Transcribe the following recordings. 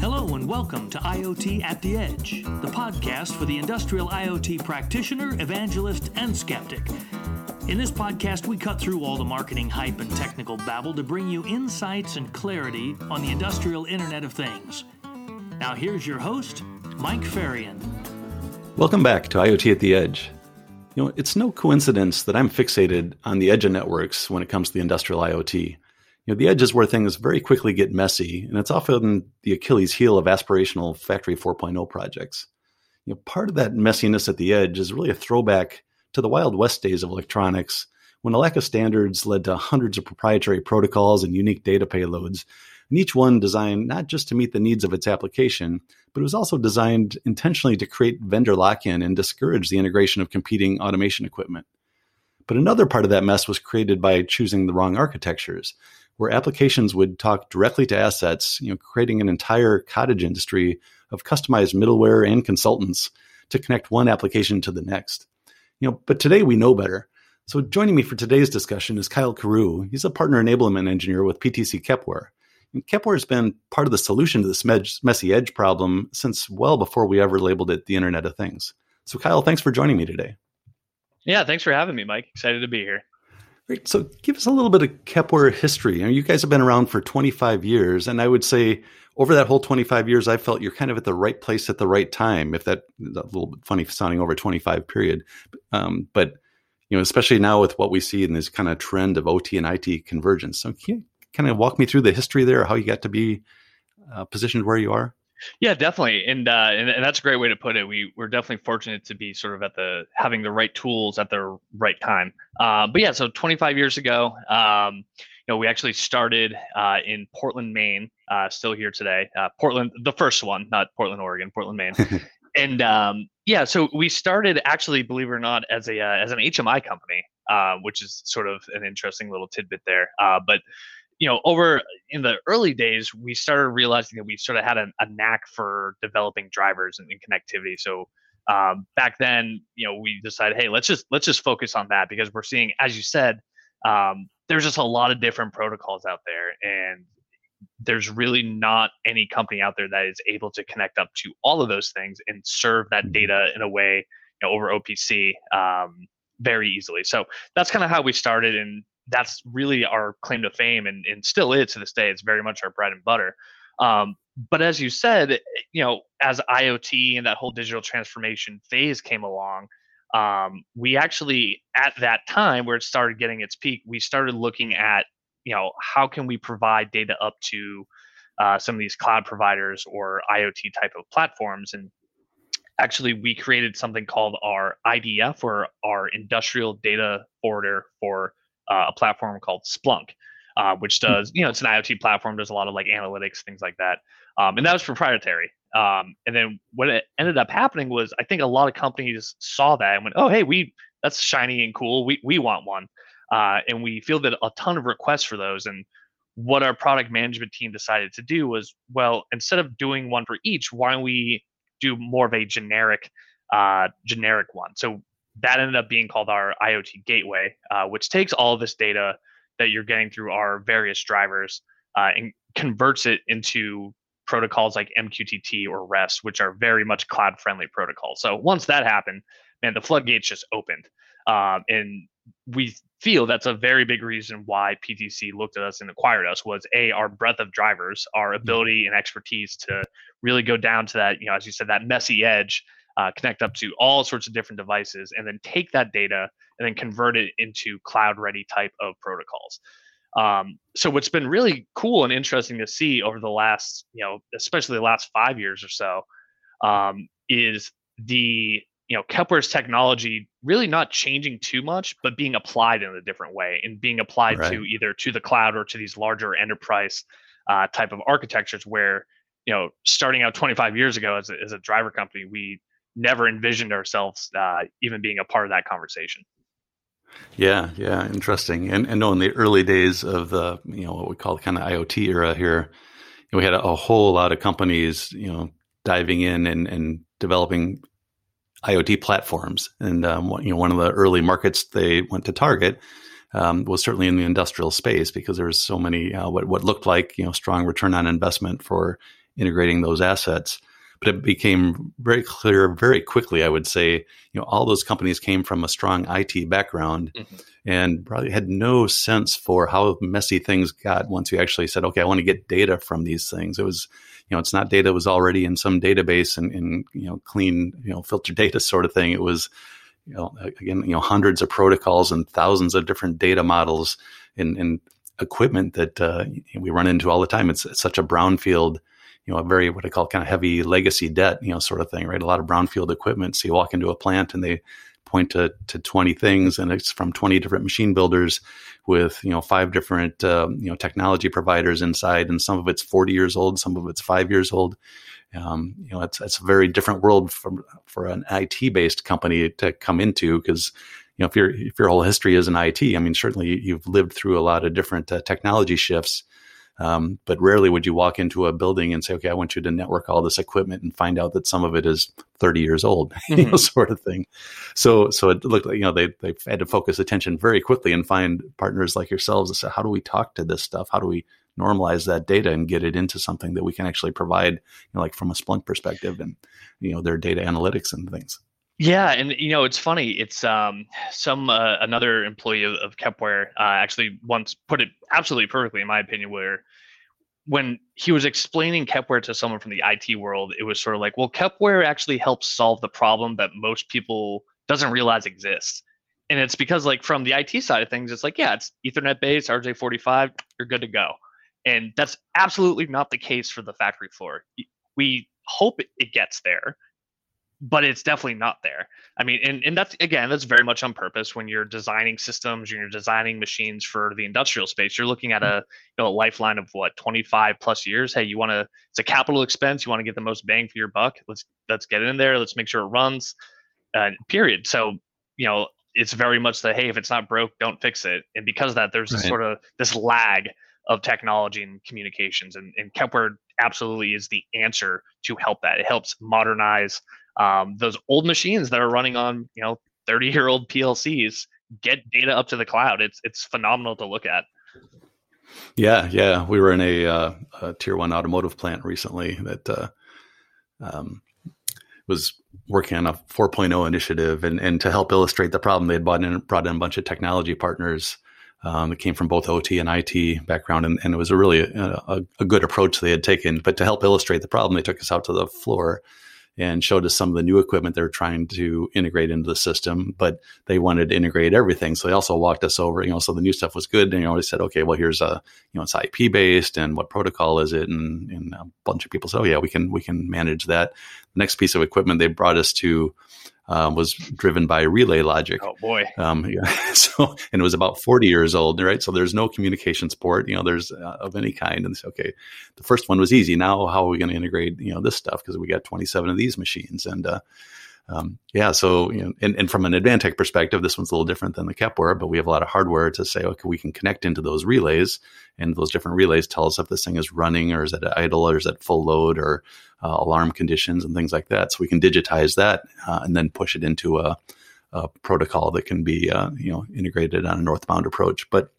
Hello and welcome to IoT at the Edge, the podcast for the industrial IoT practitioner, evangelist, and skeptic. In this podcast, we cut through all the marketing hype and technical babble to bring you insights and clarity on the industrial Internet of Things. Now, here's your host, Mike Fahrion. Welcome back to IoT at the Edge. You know, it's no coincidence that I'm fixated on the edge of networks when it comes to the industrial IoT. You know, the edge is where things very quickly get messy, and it's often the Achilles heel of aspirational Factory 4.0 projects. You know, part of that messiness at the edge is really a throwback to the Wild West days of electronics, when a lack of standards led to hundreds of proprietary protocols and unique data payloads and each one designed not just to meet the needs of its application, but it was also designed intentionally to create vendor lock in and discourage the integration of competing automation equipment. But another part of that mess was created by choosing the wrong architectures, where applications would talk directly to assets, you know, creating an entire cottage industry of customized middleware and consultants to connect one application to the next. You know, but today we know better. So joining me for today's discussion is Kyle Carew. He's a partner enablement engineer with PTC Kepware. And Kepware has been part of the solution to this messy edge problem since well before we ever labeled it the Internet of Things. So, Kyle, thanks for joining me today. Yeah, thanks for having me, Mike. Excited to be here. Great. So, give us a little bit of Kepware history. You, know, you guys have been around for 25 years, and I would say over that whole 25 years, I felt you're kind of at the right place at the right time. If that a little bit funny sounding over 25 period, um, but you know, especially now with what we see in this kind of trend of OT and IT convergence. So, can you kind of walk me through the history there, how you got to be uh, positioned where you are? Yeah, definitely, and, uh, and and that's a great way to put it. We we're definitely fortunate to be sort of at the having the right tools at the right time. Uh, but yeah, so 25 years ago, um, you know, we actually started uh, in Portland, Maine. Uh, still here today. Uh, Portland, the first one, not Portland, Oregon, Portland, Maine. and um, yeah, so we started actually, believe it or not, as a uh, as an HMI company, uh, which is sort of an interesting little tidbit there. Uh, but you know, over in the early days, we started realizing that we sort of had a, a knack for developing drivers and, and connectivity. So um, back then, you know, we decided, hey, let's just let's just focus on that because we're seeing, as you said, um, there's just a lot of different protocols out there, and there's really not any company out there that is able to connect up to all of those things and serve that mm-hmm. data in a way you know, over OPC um, very easily. So that's kind of how we started, and that's really our claim to fame and, and still is to this day. It's very much our bread and butter. Um, but as you said, you know, as IoT and that whole digital transformation phase came along, um, we actually at that time where it started getting its peak, we started looking at, you know, how can we provide data up to uh, some of these cloud providers or IoT type of platforms, and actually we created something called our IDF or our industrial data forwarder for uh, a platform called Splunk, uh, which hmm. does, you know, it's an IoT platform, does a lot of like analytics, things like that. Um, and that was proprietary. Um, and then what it ended up happening was I think a lot of companies saw that and went, oh, hey, we that's shiny and cool. We, we want one. Uh, and we fielded a ton of requests for those. And what our product management team decided to do was, well, instead of doing one for each, why don't we do more of a generic, uh, generic one? So that ended up being called our IoT Gateway, uh, which takes all of this data that you're getting through our various drivers uh, and converts it into protocols like MQTT or REST, which are very much cloud friendly protocols. So once that happened, man, the floodgates just opened. Um, and we feel that's a very big reason why PTC looked at us and acquired us was a our breadth of drivers, our mm-hmm. ability and expertise to really go down to that, you know, as you said, that messy edge uh, connect up to all sorts of different devices, and then take that data and then convert it into cloud ready type of protocols. Um, so what's been really cool and interesting to see over the last, you know, especially the last five years or so, um, is the you know Kepware's technology really not changing too much, but being applied in a different way and being applied right. to either to the cloud or to these larger enterprise uh, type of architectures where you know starting out 25 years ago as a, as a driver company we never envisioned ourselves uh, even being a part of that conversation. Yeah, yeah, interesting. And and no, in the early days of the you know what we call the kind of IoT era here, we had a, a whole lot of companies you know diving in and and developing IoT platforms. And um, you know one of the early markets they went to target um, was certainly in the industrial space because there was so many uh, what what looked like you know strong return on investment for integrating those assets. But it became very clear very quickly. I would say, you know, all those companies came from a strong IT background, mm-hmm. and probably had no sense for how messy things got once you actually said, "Okay, I want to get data from these things." It was, you know, it's not data was already in some database and, and you know, clean, you know, filtered data sort of thing. It was you know, again, you know, hundreds of protocols and thousands of different data models and, and equipment that uh, we run into all the time. It's, it's, such a brownfield, you know, a very what I call kind of heavy legacy debt, you know, sort of thing, right? A lot of brownfield equipment. So you walk into a plant and they point to to 20 things, and it's from 20 different machine builders with you know five different uh, you know technology providers inside, and some of it's 40 years old, some of it's five years old. Um, you know, it's it's a very different world for for an IT based company to come into because you know if your if your whole history is in IT, I mean, certainly you've lived through a lot of different uh, technology shifts. Um, but rarely would you walk into a building and say, "Okay, I want you to network all this equipment," and find out that some of it is 30 years old, mm-hmm. you know, mm-hmm. sort of thing. So, so it looked like you know they they had to focus attention very quickly and find partners like yourselves and say, "How do we talk to this stuff? How do we normalize that data and get it into something that we can actually provide, you know, like from a Splunk perspective and, you know, their data analytics and things. Yeah, and you know it's funny. It's um, some uh, another employee of, of Kepware uh, actually once put it absolutely perfectly, in my opinion, where when he was explaining Kepware to someone from the IT world, it was sort of like, well, Kepware actually helps solve the problem that most people doesn't realize exists. And it's because like from the IT side of things, it's like, yeah, it's Ethernet based, RJ45, you're good to go. And that's absolutely not the case for the factory floor. We hope it gets there, but it's definitely not there. I mean, and, and that's again, that's very much on purpose when you're designing systems, and you're designing machines for the industrial space. You're looking at a you know a lifeline of what 25 plus years. Hey, you want to it's a capital expense. You want to get the most bang for your buck. Let's let's get in there. Let's make sure it runs. Uh, period. So you know, it's very much the hey, if it's not broke, don't fix it. And because of that, there's right. sort of this lag of technology and communications. And, and Kepware absolutely is the answer to help that. It helps modernize um, those old machines that are running on, you know, 30 year old PLCs, get data up to the cloud. It's, it's phenomenal to look at. Yeah, yeah. We were in a, uh, a tier one automotive plant recently that uh, um, was working on a 4.0 initiative, and, and to help illustrate the problem, they had brought in brought in a bunch of technology partners um, it came from both OT and IT background, and, and it was a really uh, a, a, good approach they had taken. But to help illustrate the problem, they took us out to the floor and showed us some of the new equipment they're trying to integrate into the system. But they wanted to integrate everything, so they also walked us over. You know, so the new stuff was good, and you know, they said, okay, well, here's a you know, it's IP based, and what protocol is it? And, and a bunch of people said, oh yeah, we can we can manage that. The next piece of equipment they brought us to um, was driven by relay logic. Oh boy! Um, yeah, so and it was about forty years old, right? So there's no communication support, you know, there's uh, of any kind. And say, okay, the first one was easy. Now how are we going to integrate, you know, this stuff because we got 27 of these machines and. Uh, um, yeah, so you know, and, and from an Advantech perspective, this one's a little different than the Kepware, but we have a lot of hardware to say, okay, we can connect into those relays, and those different relays tell us if this thing is running or is at idle or is at full load or uh, alarm conditions and things like that. So we can digitize that uh, and then push it into a, a protocol that can be uh, you know integrated on a northbound approach. But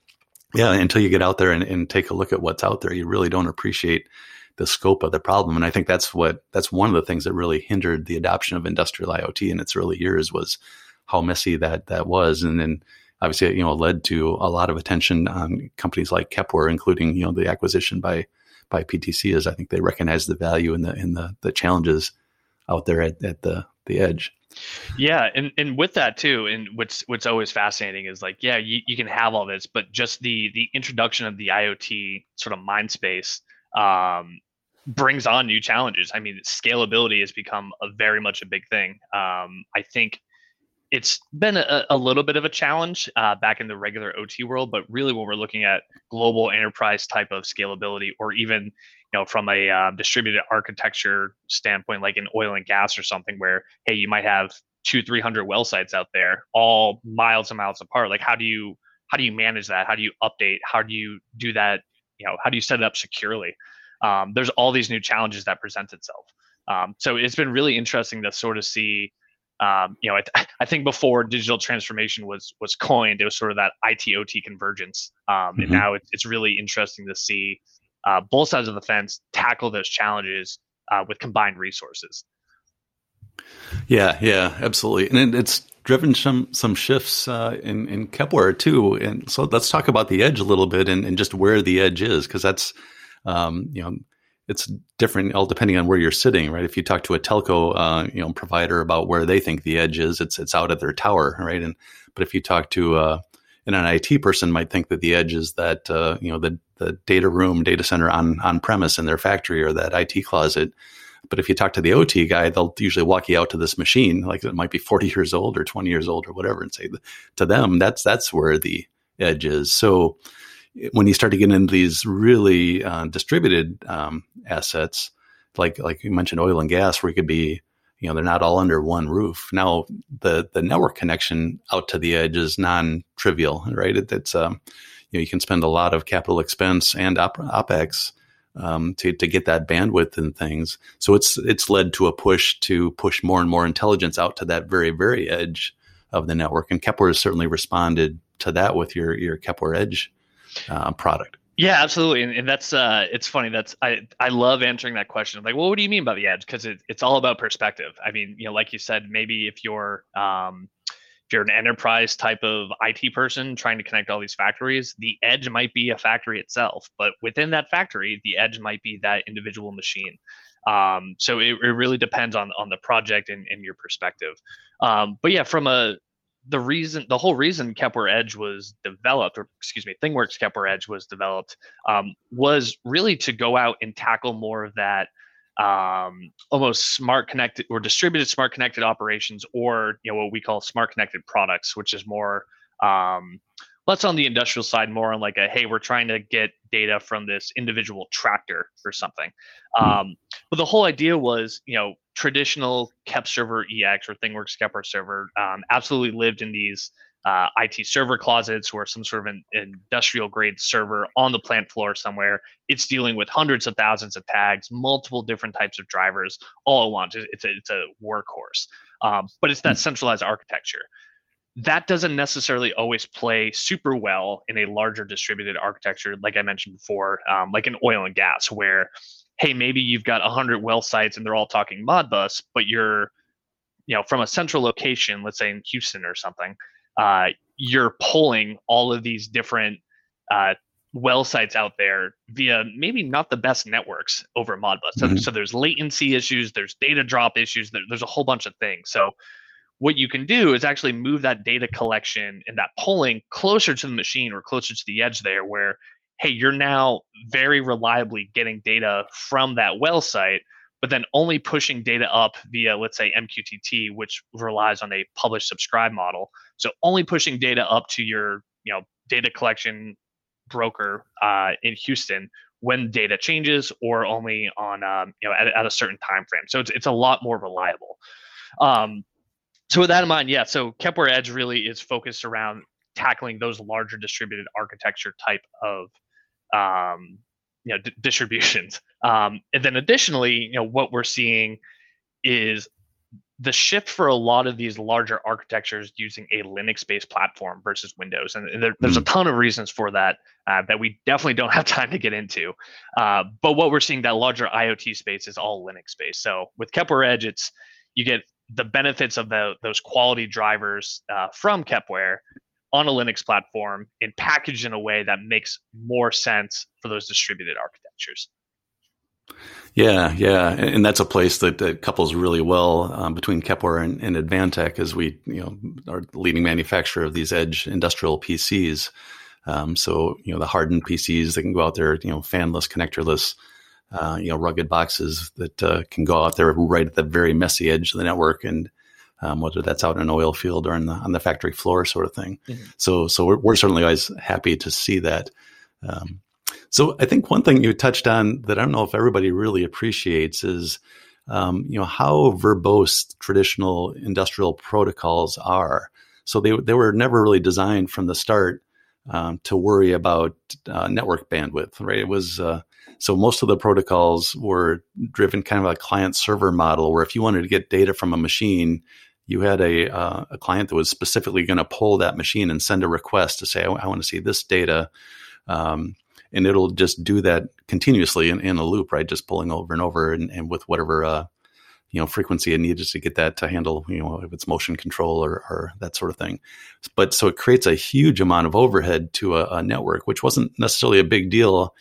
yeah, until you get out there and, and take a look at what's out there, you really don't appreciate the scope of the problem. And I think that's what that's one of the things that really hindered the adoption of industrial IoT in its early years was how messy that that was. And then obviously, you know, led to a lot of attention on companies like Kepware, including, you know, the acquisition by by PTC is I think they recognize the value in the in the the challenges out there at, at the the edge. Yeah, and and with that too, and what's what's always fascinating is like, yeah, you, you can have all this, but just the the introduction of the IoT sort of mind space um, brings on new challenges. I mean, scalability has become a very much a big thing. Um, I think it's been a, a, little bit of a challenge uh, back in the regular OT world, but really when we're looking at global enterprise type of scalability, or even you know from a uh, distributed architecture standpoint, like in oil and gas or something, where hey, you might have two, three hundred well sites out there, all miles and miles apart. Like, how do you how do you manage that? How do you update? How do you do that? You know, how do you set it up securely? Um, there's all these new challenges that present itself. Um, so it's been really interesting to sort of see um, you know, I, I, think before digital transformation was was coined, it was sort of that IT OT convergence, um, mm-hmm. and now it's really interesting to see uh, both sides of the fence tackle those challenges uh, with combined resources. Yeah, yeah, absolutely, and it, it's driven some some shifts uh, in in Kepware too. And so let's talk about the edge a little bit and, and just where the edge is, because that's um, you know it's different all depending on where you're sitting, right? If you talk to a telco, uh, you know, provider about where they think the edge is, it's it's out at their tower, right? And but if you talk to uh, and an IT person might think that the edge is that uh, you know the the data room, data center on on premise in their factory or that IT closet. But if you talk to the OT guy, they'll usually walk you out to this machine, like it might be 40 years old or 20 years old or whatever, and say to them, that's that's where the edge is. So when you start to get into these really uh, distributed um, assets, like like you mentioned, oil and gas, where you could be, you know, they're not all under one roof. Now the the network connection out to the edge is non trivial, right? It, it's um, you know you can spend a lot of capital expense and op- opex um, to to get that bandwidth and things. So it's it's led to a push to push more and more intelligence out to that very very edge of the network, and Kepware has certainly responded to that with your your Kepware Edge uh, product. Yeah, absolutely, and, and that's uh, it's funny. That's I I love answering that question. Like, well, what do you mean by the edge? Because it, it's all about perspective. I mean, you know, like you said, maybe if you're um, if you're an enterprise type of IT person trying to connect all these factories, the edge might be a factory itself, but within that factory, the edge might be that individual machine. Um, so it, it really depends on on the project and, and your perspective. Um, but yeah, from a the reason the whole reason Kepware Edge was developed, or excuse me, ThingWorx Kepware Edge was developed, um, was really to go out and tackle more of that um, almost smart connected or distributed smart connected operations, or you know what we call smart connected products, which is more um, less on the industrial side, more on like a hey, we're trying to get data from this individual tractor or something. Hmm. Um, but the whole idea was, you know, traditional KEPServerEX or ThingWorx Kepware server um, absolutely lived in these uh, IT server closets or some sort of an industrial grade server on the plant floor somewhere. It's dealing with hundreds of thousands of tags, multiple different types of drivers all at once. It's a, it's a workhorse, um, but it's that hmm. centralized architecture that doesn't necessarily always play super well in a larger distributed architecture, like I mentioned before, um, like in oil and gas, where hey, maybe you've got 100 well sites and they're all talking Modbus, but you're, you know, from a central location, let's say in Houston or something, uh, you're pulling all of these different uh, well sites out there via maybe not the best networks over Modbus. So, mm-hmm. so there's latency issues, there's data drop issues, there, there's a whole bunch of things. So what you can do is actually move that data collection and that polling closer to the machine or closer to the edge there where hey you're now very reliably getting data from that well site but then only pushing data up via let's say mqtt which relies on a publish subscribe model. So only pushing data up to your you know data collection broker uh, in houston when data changes or only on um, you know at, at, a certain time frame so it's, it's a lot more reliable. Um, so with that in mind, yeah. So Kepware Edge really is focused around tackling those larger distributed architecture type of um, you know d- distributions. Um, and then additionally, you know what we're seeing is the shift for a lot of these larger architectures using a Linux-based platform versus Windows, and, there, there's a hmm. ton of reasons for that uh, that we definitely don't have time to get into. Uh, but what we're seeing that larger IoT space is all Linux-based. So with Kepware Edge, it's you get the benefits of the, those quality drivers uh, from Kepware on a Linux platform and packaged in a way that makes more sense for those distributed architectures. Yeah, yeah, and that's a place that, that couples really well um, between Kepware and, and Advantech, as we you know are the leading manufacturer of these edge industrial PCs. Um, so you know the hardened PCs that can go out there, you know, fanless, connectorless, uh, you know, rugged boxes that uh, can go out there right at the very messy edge of the network, and um, whether that's out in an oil field or in the, on the factory floor, sort of thing. Mm-hmm. So, so we're, we're, certainly always happy to see that. Um, so, I think one thing you touched on that I don't know if everybody really appreciates is, um, you know, how verbose traditional industrial protocols are. So they they were never really designed from the start um, to worry about uh, network bandwidth, right? It was uh, so most of the protocols were driven kind of a client server model where if you wanted to get data from a machine, you had a, uh, a client that was specifically going to pull that machine and send a request to say, I, want to see this data. Um, and it'll just do that continuously in, in a loop, right? Just pulling over and over and, and with whatever, uh, you know, frequency it needed to get that to handle, you know, if it's motion control or, or that sort of thing. But so it creates a huge amount of overhead to a, a network, which wasn't necessarily a big deal,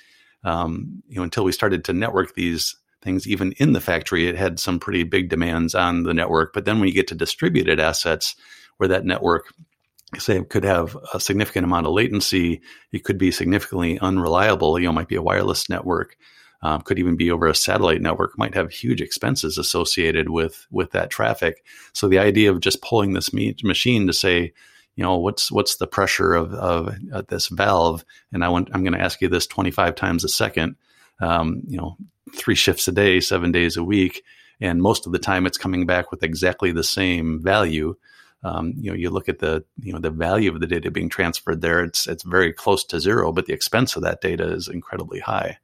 um, you know, until we started to network these things even in the factory. It had some pretty big demands on the network. But then when you get to distributed assets where that network say could have a significant amount of latency. It could be significantly unreliable. You know, might be a wireless network, um, could even be over a satellite network. Might have huge expenses associated with with that traffic. So the idea of just pulling this machine to say, you know, what's what's the pressure of of uh, this valve, and I want I'm going to ask you this 25 times a second. Um, you know, three shifts a day, seven days a week, and most of the time it's coming back with exactly the same value um, you know, you look at the you know the value of the data being transferred there. It's it's very close to zero, but the expense of that data is incredibly high.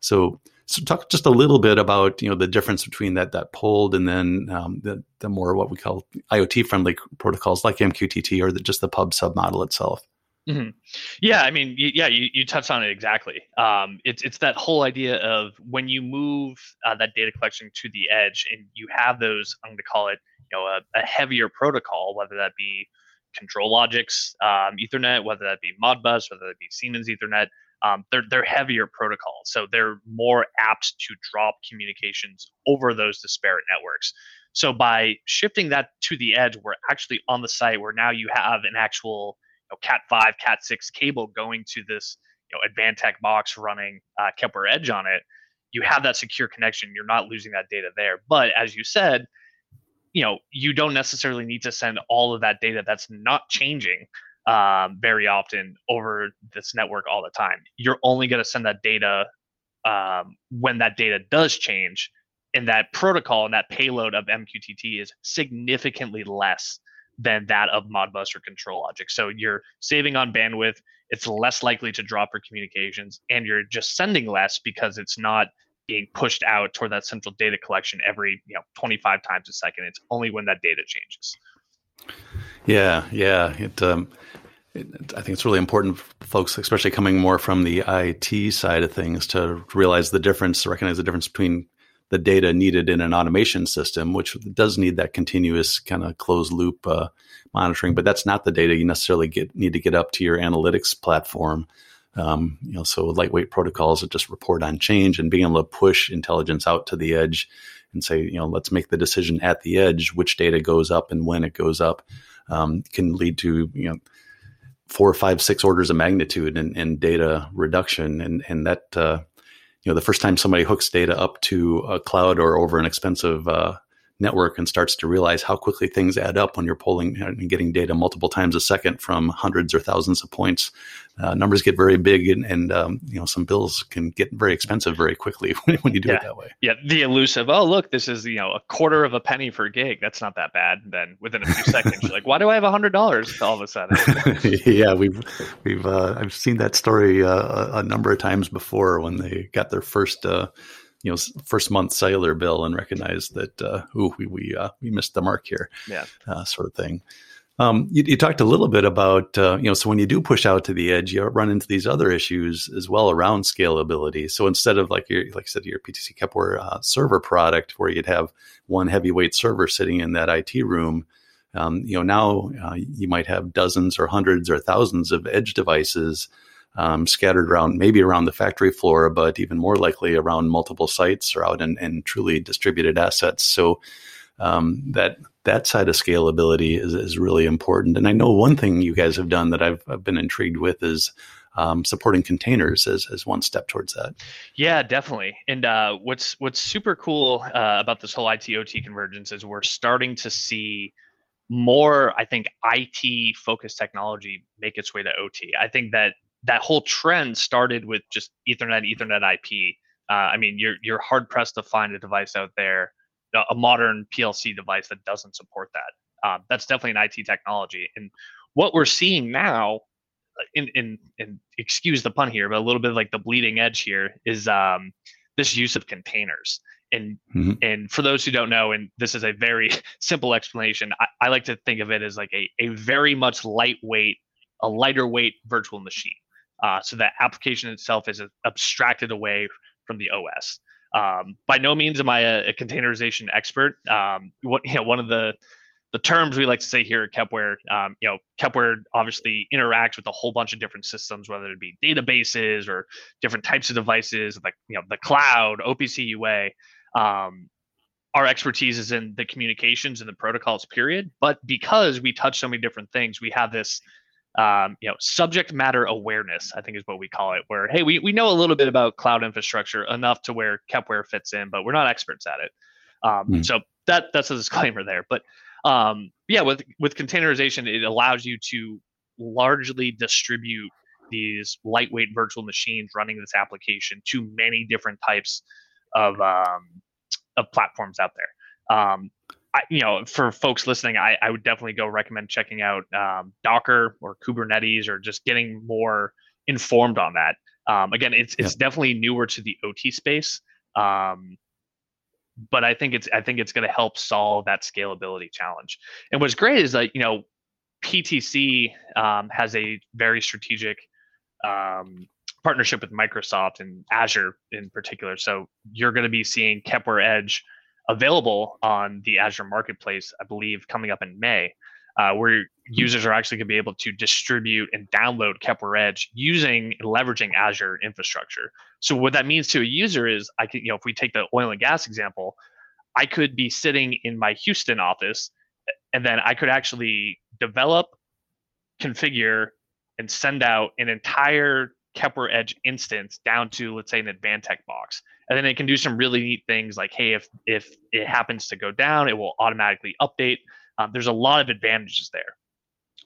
So, so talk just a little bit about you know the difference between that that pulled and then um, the the more what we call IoT friendly protocols like MQTT or the, just the pub sub model itself. Mm-hmm. Yeah, I mean, yeah, you, you touched on it exactly. Um, it's it's that whole idea of when you move uh, that data collection to the edge, and you have those. I'm going to call it you know a, a heavier protocol, whether that be ControlLogix um, Ethernet, whether that be Modbus, whether that be Siemens Ethernet. Um, they're they're heavier protocols, so they're more apt to drop communications over those disparate networks. So by shifting that to the edge, we're actually on the site where now you have an actual you know, Cat five, Cat six cable going to this you know Advantech box running uh, Kepware Edge on it. You have that secure connection. You're not losing that data there. But as you said, you know you don't necessarily need to send all of that data that's not changing um, very often over this network all the time you're only going to send that data um, when that data does change and that protocol and that payload of mqtt is significantly less than that of modbus or ControlLogix so you're saving on bandwidth it's less likely to drop your communications and you're just sending less because it's not being pushed out toward that central data collection every you know 25 times a second. It's only when that data changes. Yeah, yeah. It, um, I think it's really important for folks, especially coming more from the IT side of things, to realize the difference, recognize the difference between the data needed in an automation system, which does need that continuous kind of closed loop uh, monitoring, but that's not the data you necessarily get need to get up to your analytics platform. Um, you know, so lightweight protocols that just report on change and being able to push intelligence out to the edge and say, you know, let's make the decision at the edge which data goes up and when it goes up um, can lead to you know four, five, six orders of magnitude in, in data reduction, and and that uh, you know the first time somebody hooks data up to a cloud or over an expensive uh, network and starts to realize how quickly things add up when you're pulling and getting data multiple times a second from hundreds or thousands of points. Uh, numbers get very big, and, and um, you know some bills can get very expensive very quickly when, you do yeah. it that way. Yeah, the elusive. Oh, look, this is you know a quarter of a penny per gig. That's not that bad. And then within a few seconds, you're like, why do I have a hundred dollars all of a sudden? yeah, we've we've uh, I've seen that story uh, a number of times before when they got their first uh, you know first month cellular bill and recognize that uh, ooh we we uh, we missed the mark here, yeah, uh, sort of thing. Um, you, you, talked a little bit about uh, you know so when you do push out to the edge, you run into these other issues as well around scalability. So instead of like your like I said your PTC Kepware uh, server product where you'd have one heavyweight server sitting in that IT room. Um, you know now uh, you might have dozens or hundreds or thousands of edge devices um, scattered around, maybe around the factory floor, but even more likely around multiple sites or out in, in truly distributed assets. So um, that that side of scalability is, is really important. And I know one thing you guys have done that I've, I've been intrigued with is um, supporting containers as, as one step towards that. Yeah, definitely. And uh, what's what's super cool uh, about this whole IT OT convergence is we're starting to see more, I think, IT focused technology make its way to OT. I think that that whole trend started with just Ethernet, Ethernet IP. Uh, I mean, you're you're hard pressed to find a device out there, a modern PLC device that doesn't support that. Um, that's definitely an IT technology. And what we're seeing now, uh, in in in excuse the pun here, but a little bit like the bleeding edge here is um, this use of containers. and mm-hmm. and for those who don't know, and this is a very simple explanation, I, I like to think of it as like a a very much lightweight, a lighter weight virtual machine. Uh, so that application itself is abstracted away from the OS. Um, by no means am I a, a containerization expert. Um, what you know, one of the the terms we like to say here at Kepware, um, you know, Kepware obviously interacts with a whole bunch of different systems, whether it be databases or different types of devices, like you know, the cloud, OPC UA. Um, our expertise is in the communications and the protocols, period. But because we touch so many different things, we have this um, you know, subject matter awareness, I think is what we call it, where, hey, we, we know a little bit about cloud infrastructure enough to where Kepware fits in, but we're not experts at it. Um, mm. So that that's a disclaimer there. But um, yeah, with with containerization, it allows you to largely distribute these lightweight virtual machines running this application to many different types of um, of platforms out there. I, you know, for folks listening, I, I would definitely go recommend checking out um, Docker or Kubernetes or just getting more informed on that. Um, again, it's it's definitely newer to the OT space, um, but I think it's I think it's going to help solve that scalability challenge. And what's great is that you know, PTC um, has a very strategic um, partnership with Microsoft and Azure in particular. So you're going to be seeing Kepware Edge available on the Azure Marketplace, I believe, coming up in May, uh, where users are actually going to be able to distribute and download Kepware Edge using leveraging Azure infrastructure. So what that means to a user is, I can, you know, if we take the oil and gas example, I could be sitting in my Houston office, and then I could actually develop, configure, and send out an entire Kepware Edge instance down to let's say an Advantech box, and then it can do some really neat things like, hey, if if it happens to go down, it will automatically update. Um, there's a lot of advantages there.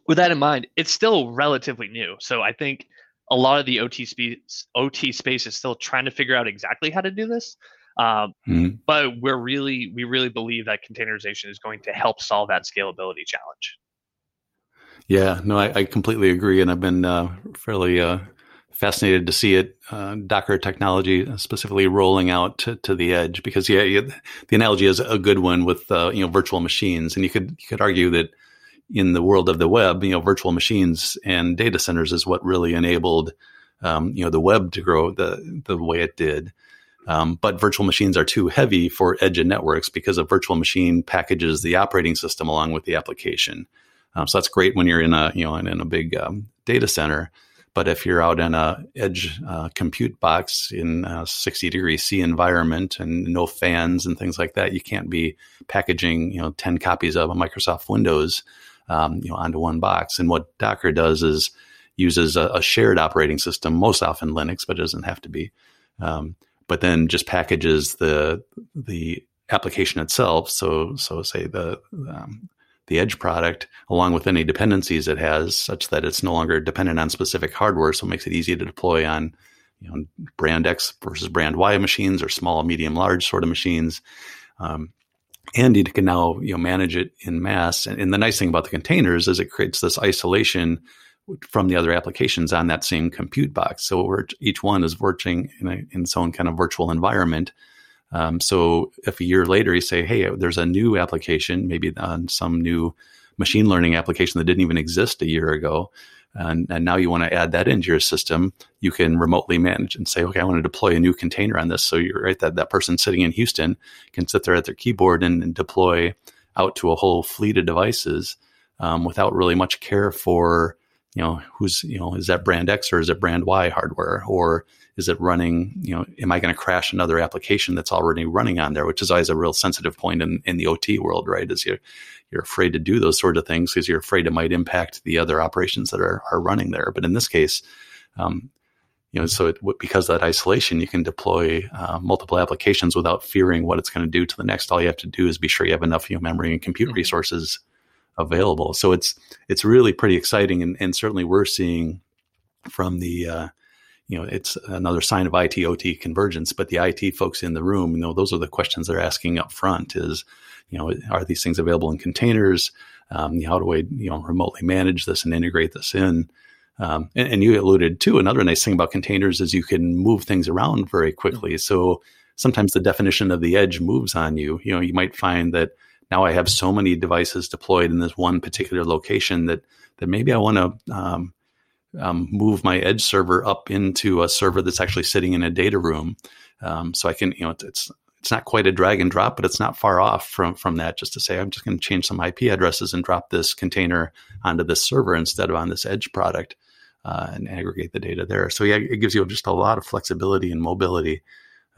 With that in mind, it's still relatively new, so I think a lot of the OT space OT space is still trying to figure out exactly how to do this. Um, mm-hmm. But we're really we really believe that containerization is going to help solve that scalability challenge. Yeah, no, I, I completely agree, and I've been uh, fairly uh, fascinated to see it uh, Docker technology specifically rolling out to, to the edge because yeah, yeah, the analogy is a good one with uh, you know virtual machines. And you could you could argue that in the world of the web you know virtual machines and data centers is what really enabled um, you know the web to grow the the way it did. Um, but virtual machines are too heavy for edge and networks because a virtual machine packages the operating system along with the application. Um, so that's great when you're in a you know in, in a big um, data center but if you're out in a edge uh, compute box in a 60 degree C environment and no fans and things like that, you can't be packaging you know 10 copies of a Microsoft Windows um, you know onto one box. And what Docker does is uses a, a, shared operating system, most often Linux, but it doesn't have to be. Um, but then just packages the the application itself. So so say the um, the Edge product along with any dependencies it has, such that it's no longer dependent on specific hardware. So it makes it easy to deploy on you know, brand X versus brand Y machines or small, medium, large sort of machines. Um, and you can now you know manage it in mass. And, and the nice thing about the containers is it creates this isolation from the other applications on that same compute box. So each one is working in, in its own kind of virtual environment um, so if a year later you say, hey, there's a new application, maybe on some new machine learning application that didn't even exist a year ago, and, and now you want to add that into your system, you can remotely manage and say, okay, I want to deploy a new container on this. So you're right that that person sitting in Houston can sit there at their keyboard and, and deploy out to a whole fleet of devices um, without really much care for, you know, who's, you know, is that brand X or is it brand Y hardware or is it running, you know, am I going to crash another application that's already running on there, which is always a real sensitive point in, in the OT world, right? Is you're, you're afraid to do those sort of things because you're afraid it might impact the other operations that are, are running there. But in this case, um, you know, so it, because of that isolation, you can deploy uh, multiple applications without fearing what it's going to do to the next. All you have to do is be sure you have enough you know, memory and compute mm-hmm. resources available. So it's it's really pretty exciting, and, and certainly we're seeing from the uh, you know, it's another sign of IT OT convergence. But the IT folks in the room, you know, those are the questions they're asking up front: is, you know, are these things available in containers? Um, how do I, you know, remotely manage this and integrate this in? Um, and, and, you alluded to another nice thing about containers is you can move things around very quickly. Mm-hmm. So sometimes the definition of the edge moves on you. You know, you might find that now I have so many devices deployed in this one particular location that that maybe I want to um, um, move my edge server up into a server that's actually sitting in a data room, um, so I can you know it's it's not quite a drag and drop, but it's not far off from from that. Just to say, I'm just going to change some IP addresses and drop this container onto this server instead of on this edge product, uh, and aggregate the data there. So yeah, it gives you just a lot of flexibility and mobility.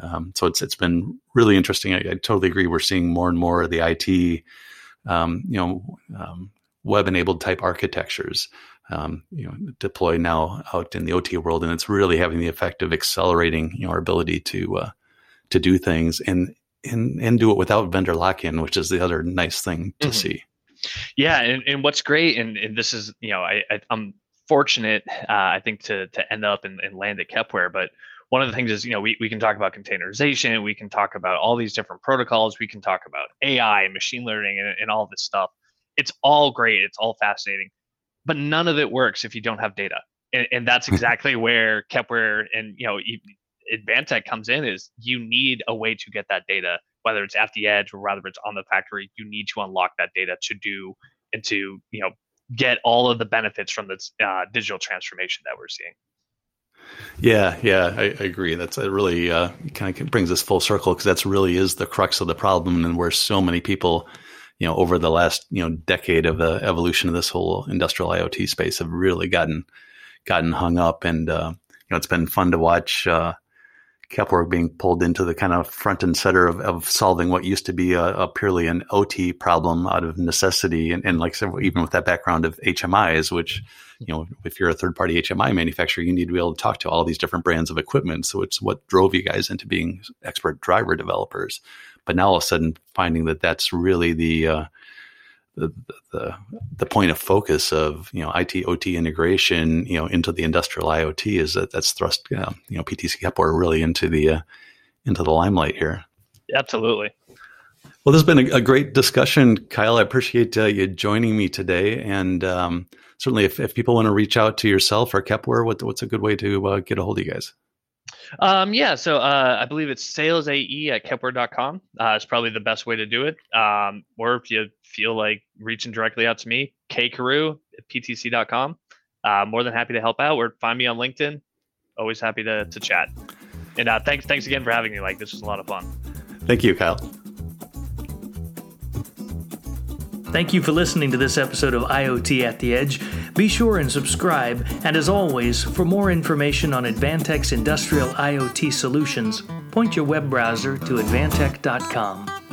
Um, so it's it's been really interesting. I, I, totally agree. We're seeing more and more of the IT, um, you know, um, web enabled type architectures, um, you know, deploy now out in the OT world, and it's really having the effect of accelerating you know our ability to uh, to do things and and and do it without vendor lock in, which is the other nice thing to mm-hmm. see. Yeah, and, and what's great, and, and this is you know I, I am fortunate uh, I think to to end up and, and land at Kepware, but one of the things is you know we, we can talk about containerization we can talk about all these different protocols we can talk about ai and machine learning and, and all this stuff it's all great it's all fascinating but none of it works if you don't have data and, and that's exactly where kepware and you know advantech comes in is you need a way to get that data whether it's at the edge or whether it's on the factory you need to unlock that data to do and to you know get all of the benefits from this uh, digital transformation that we're seeing yeah, yeah, I, I agree. That's it. really uh, kind of brings us full circle because that's really is the crux of the problem, and where so many people, you know, over the last you know decade of the evolution of this whole industrial IoT space have really gotten gotten hung up, and uh, you know, it's been fun to watch. Uh, Kepware being pulled into the kind of front and center of, of solving what used to be a, a purely an OT problem out of necessity. And, and like even with that background of HMIs, which, you know, if you're a third party HMI manufacturer, you need to be able to talk to all these different brands of equipment. So it's what drove you guys into being expert driver developers. But now all of a sudden finding that that's really the, uh, the, the, the point of focus of you know IT OT integration you know into the industrial IoT is that that's thrust uh, you know PTC Kepware really into the uh, into the limelight here. Absolutely. Well, this has been a, a great discussion, Kyle. I appreciate uh, you joining me today, and um, certainly if, if people want to reach out to yourself or Kepware, what, what's a good way to uh, get a hold of you guys? Um, yeah, so uh, I believe it's salesae at kepware.com. Uh, it's probably the best way to do it. Um, or if you feel like reaching directly out to me, kcarew at ptc.com. Uh, more than happy to help out or find me on LinkedIn. Always happy to, to chat. And uh, thanks, thanks again for having me. Like, this was a lot of fun. Thank you, Kyle. Thank you for listening to this episode of IoT at the Edge. Be sure and subscribe, and as always, for more information on Advantech's industrial IoT solutions, point your web browser to advantech.com.